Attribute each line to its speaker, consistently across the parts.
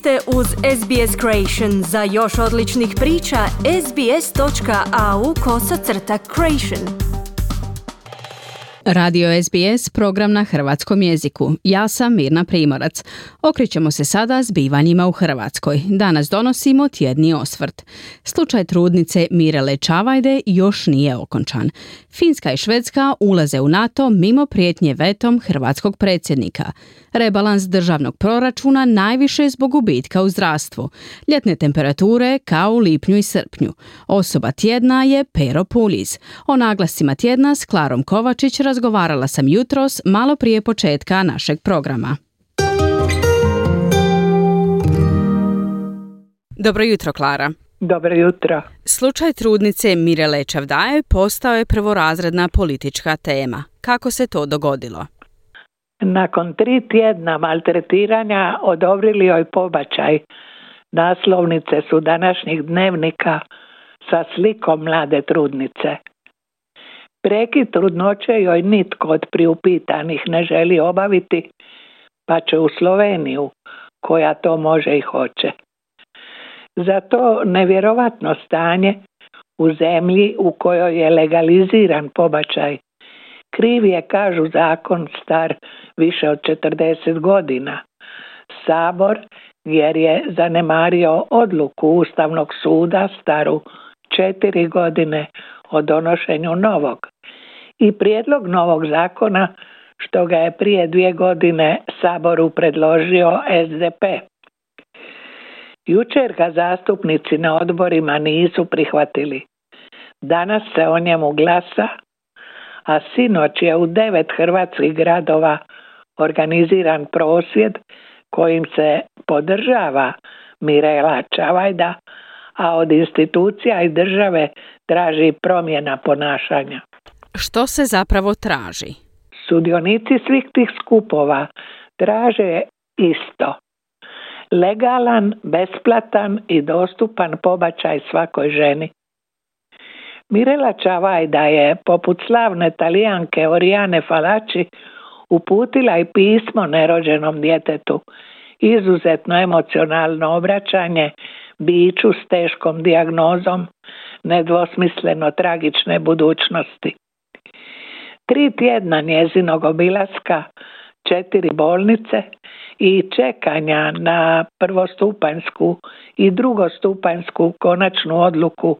Speaker 1: ste uz SBS Creation. Za još odličnih priča, sbs.au kosacrta creation.
Speaker 2: Radio SBS, program na hrvatskom jeziku. Ja sam Mirna Primorac. Okrećemo se sada zbivanjima u Hrvatskoj. Danas donosimo tjedni osvrt. Slučaj trudnice Mirele Čavajde još nije okončan. Finska i Švedska ulaze u NATO mimo prijetnje vetom hrvatskog predsjednika. Rebalans državnog proračuna najviše zbog gubitka u zdravstvu. Ljetne temperature kao u lipnju i srpnju. Osoba tjedna je Pero Puliz. O naglasima tjedna s Klarom Kovačić razgovarala sam jutros malo prije početka našeg programa. Dobro jutro, Klara.
Speaker 3: Dobro jutro.
Speaker 2: Slučaj trudnice Mirele Čavdaje postao je prvorazredna politička tema. Kako se to dogodilo?
Speaker 3: Nakon tri tjedna maltretiranja odobrili joj pobačaj. Naslovnice su današnjih dnevnika sa slikom mlade trudnice. Prekid trudnoće joj nitko od priupitanih ne želi obaviti, pa će u Sloveniju, koja to može i hoće. Za to nevjerovatno stanje u zemlji u kojoj je legaliziran pobačaj kriv je, kažu, zakon star više od 40 godina. Sabor jer je zanemario odluku Ustavnog suda staru četiri godine o donošenju novog. I prijedlog novog zakona što ga je prije dvije godine Saboru predložio SDP. Jučer ga zastupnici na odborima nisu prihvatili. Danas se o njemu glasa, a sinoć je u devet hrvatskih gradova organiziran prosvjed kojim se podržava Mirela Čavajda, a od institucija i države traži promjena ponašanja.
Speaker 2: Što se zapravo traži?
Speaker 3: Sudionici svih tih skupova traže isto. Legalan, besplatan i dostupan pobačaj svakoj ženi. Mirela Čavajda je, poput slavne talijanke Orijane Falači, uputila i pismo nerođenom djetetu, izuzetno emocionalno obraćanje biću s teškom dijagnozom nedvosmisleno tragične budućnosti. Tri tjedna njezinog obilaska, četiri bolnice i čekanja na prvostupanjsku i drugostupanjsku konačnu odluku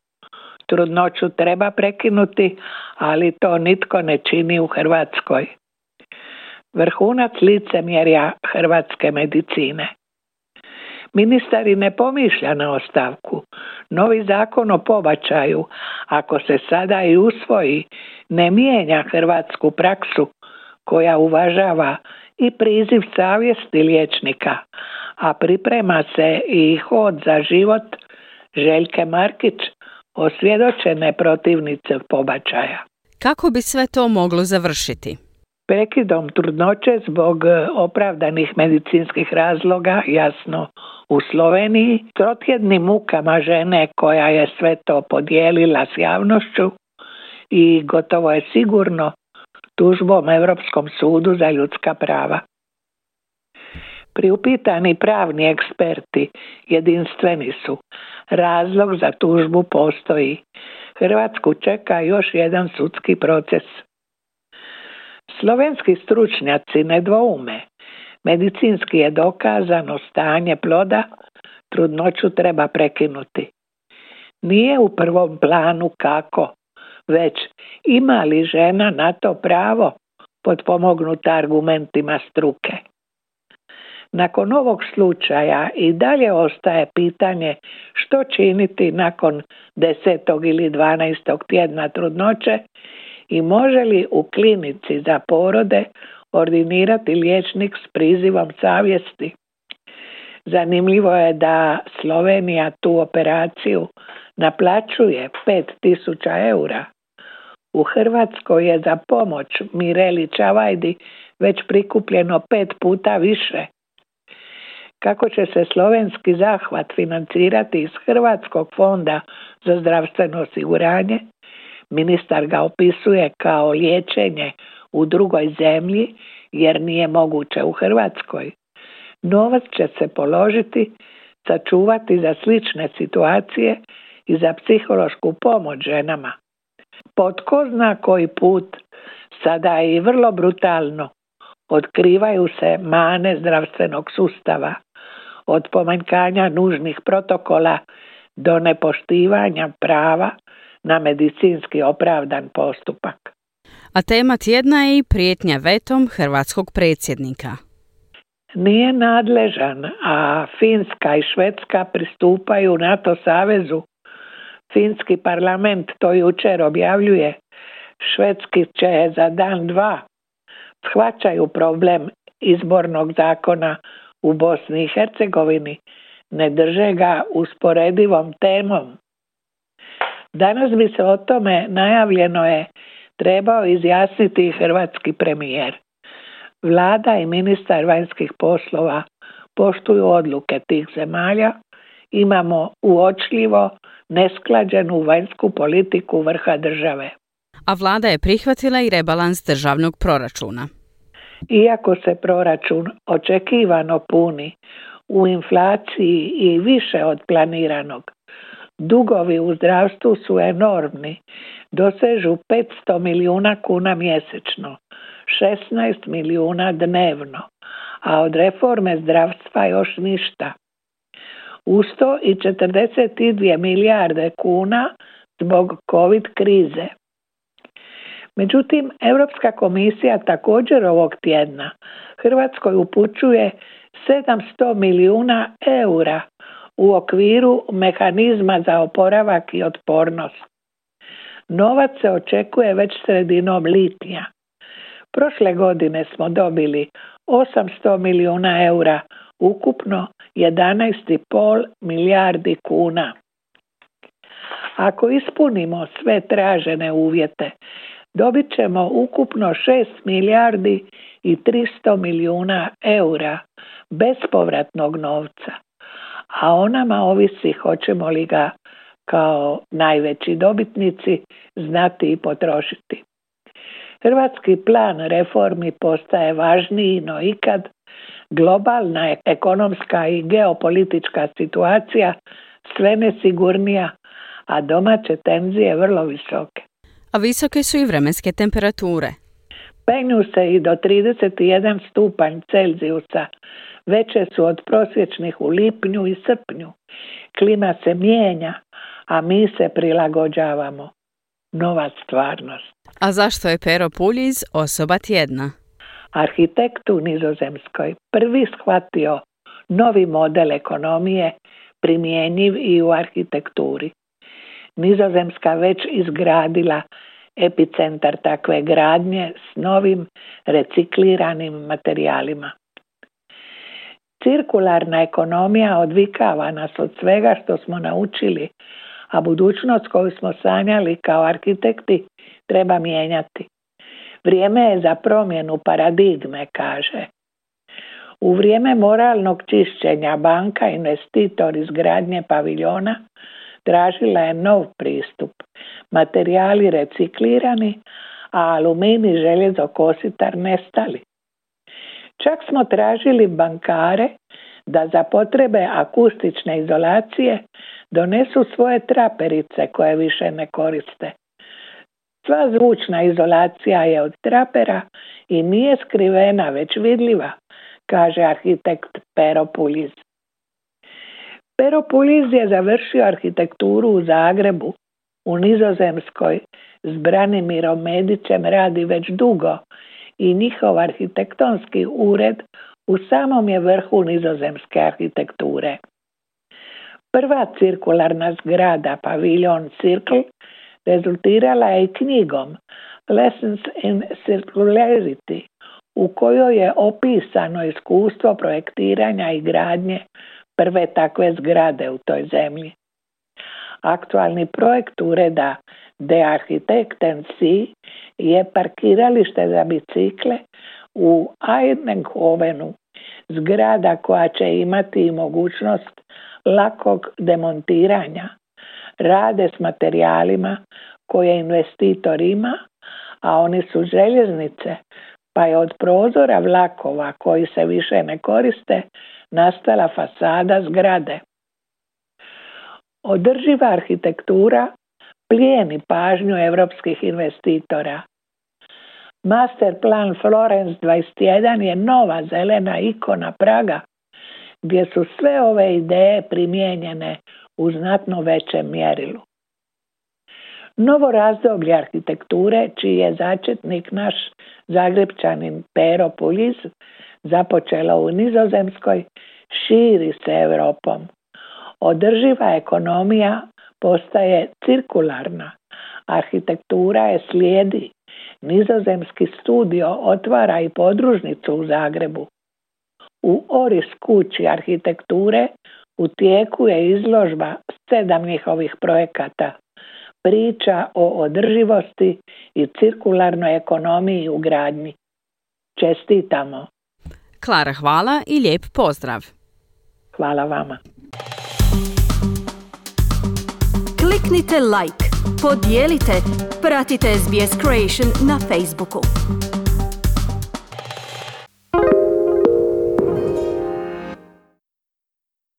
Speaker 3: trudnoću treba prekinuti, ali to nitko ne čini u Hrvatskoj. Vrhunac licemjerja hrvatske medicine. Ministar i ne pomišlja na ostavku. Novi zakon o pobačaju, ako se sada i usvoji, ne mijenja hrvatsku praksu koja uvažava i priziv savjesti liječnika, a priprema se i hod za život Željke Markić, osvjedočene protivnice pobačaja.
Speaker 2: Kako bi sve to moglo završiti?
Speaker 3: Prekidom trudnoće zbog e, opravdanih medicinskih razloga, jasno u Sloveniji, trotjednim mukama žene koja je sve to podijelila s javnošću i gotovo je sigurno tužbom Europskom sudu za ljudska prava. Priupitani pravni eksperti jedinstveni su. Razlog za tužbu postoji. Hrvatsku čeka još jedan sudski proces. Slovenski stručnjaci ne dvoume. Medicinski je dokazano stanje ploda, trudnoću treba prekinuti. Nije u prvom planu kako, već ima li žena na to pravo potpomognuta argumentima struke. Nakon ovog slučaja i dalje ostaje pitanje što činiti nakon desetog ili dvanaestog tjedna trudnoće i može li u klinici za porode ordinirati liječnik s prizivom savjesti. Zanimljivo je da Slovenija tu operaciju naplaćuje 5000 eura. U Hrvatskoj je za pomoć Mireli Čavajdi već prikupljeno pet puta više kako će se slovenski zahvat financirati iz Hrvatskog fonda za zdravstveno osiguranje, ministar ga opisuje kao liječenje u drugoj zemlji jer nije moguće u Hrvatskoj. Novac će se položiti, sačuvati za slične situacije i za psihološku pomoć ženama. Pod ko zna koji put, sada je i vrlo brutalno, otkrivaju se mane zdravstvenog sustava, od pomanjkanja nužnih protokola do nepoštivanja prava na medicinski opravdan postupak.
Speaker 2: A tema tjedna je i prijetnja vetom hrvatskog predsjednika.
Speaker 3: Nije nadležan, a Finska i Švedska pristupaju NATO savezu. Finski parlament to jučer objavljuje. Švedski će za dan dva shvaćaju problem izbornog zakona u Bosni i Hercegovini, ne drže ga usporedivom temom. Danas bi se o tome najavljeno je trebao izjasniti hrvatski premijer. Vlada i ministar vanjskih poslova poštuju odluke tih zemalja, imamo uočljivo nesklađenu vanjsku politiku vrha države.
Speaker 2: A vlada je prihvatila i rebalans državnog proračuna.
Speaker 3: Iako se proračun očekivano puni u inflaciji i više od planiranog, dugovi u zdravstvu su enormni, dosežu 500 milijuna kuna mjesečno, 16 milijuna dnevno, a od reforme zdravstva još ništa. Usto i 42 milijarde kuna zbog COVID krize. Međutim, Europska komisija također ovog tjedna Hrvatskoj upućuje 700 milijuna eura u okviru mehanizma za oporavak i otpornost. Novac se očekuje već sredinom lipnja. Prošle godine smo dobili 800 milijuna eura, ukupno 11,5 milijardi kuna. Ako ispunimo sve tražene uvjete, dobit ćemo ukupno 6 milijardi i 300 milijuna eura bespovratnog novca, a o nama ovisi hoćemo li ga kao najveći dobitnici znati i potrošiti. Hrvatski plan reformi postaje važniji no ikad, globalna ekonomska i geopolitička situacija sve nesigurnija, a domaće tenzije vrlo visoke.
Speaker 2: A visoke su i vremenske temperature.
Speaker 3: Penju se i do 31 stupanj Celzijusa, veće su od prosječnih u lipnju i srpnju. Klima se mijenja, a mi se prilagođavamo. Nova stvarnost.
Speaker 2: A zašto je Pero Puljiz osoba tjedna?
Speaker 3: Arhitekt u Nizozemskoj prvi shvatio novi model ekonomije primjenjiv i u arhitekturi. Nizozemska već izgradila epicentar takve gradnje s novim recikliranim materijalima. Cirkularna ekonomija odvikava nas od svega što smo naučili, a budućnost koju smo sanjali kao arhitekti treba mijenjati. Vrijeme je za promjenu paradigme, kaže. U vrijeme moralnog čišćenja banka investitor izgradnje paviljona tražila je nov pristup. Materijali reciklirani, a alumini željezo kositar nestali. Čak smo tražili bankare da za potrebe akustične izolacije donesu svoje traperice koje više ne koriste. Sva zvučna izolacija je od trapera i nije skrivena, već vidljiva, kaže arhitekt Pero Puliz. Pero Puliz je završio arhitekturu u Zagrebu, u Nizozemskoj, s Branimirom Medićem radi već dugo i njihov arhitektonski ured u samom je vrhu nizozemske arhitekture. Prva cirkularna zgrada, paviljon Circle, rezultirala je knjigom Lessons in Circularity, u kojoj je opisano iskustvo projektiranja i gradnje prve takve zgrade u toj zemlji. Aktualni projekt ureda De Architekten je parkiralište za bicikle u Eindhovenu, zgrada koja će imati mogućnost lakog demontiranja. Rade s materijalima koje investitor ima, a oni su željeznice, pa je od prozora vlakova koji se više ne koriste nastala fasada zgrade. Održiva arhitektura plijeni pažnju europskih investitora. Master plan Florence 21 je nova zelena ikona Praga gdje su sve ove ideje primijenjene u znatno većem mjerilu. Novo razdoblje arhitekture, čiji je začetnik naš zagrebčanin Pero Puliz, započelo u Nizozemskoj, širi se Europom. Održiva ekonomija postaje cirkularna. Arhitektura je slijedi. Nizozemski studio otvara i podružnicu u Zagrebu. U Oris kući arhitekture u tijeku je izložba sedam njihovih projekata. Priča o održivosti i cirkularnoj ekonomiji u gradnji. Čestitamo.
Speaker 2: Klara, hvala i lijep pozdrav.
Speaker 3: Hvala vama.
Speaker 1: Kliknite like, podijelite, pratite SBS Creation na Facebooku.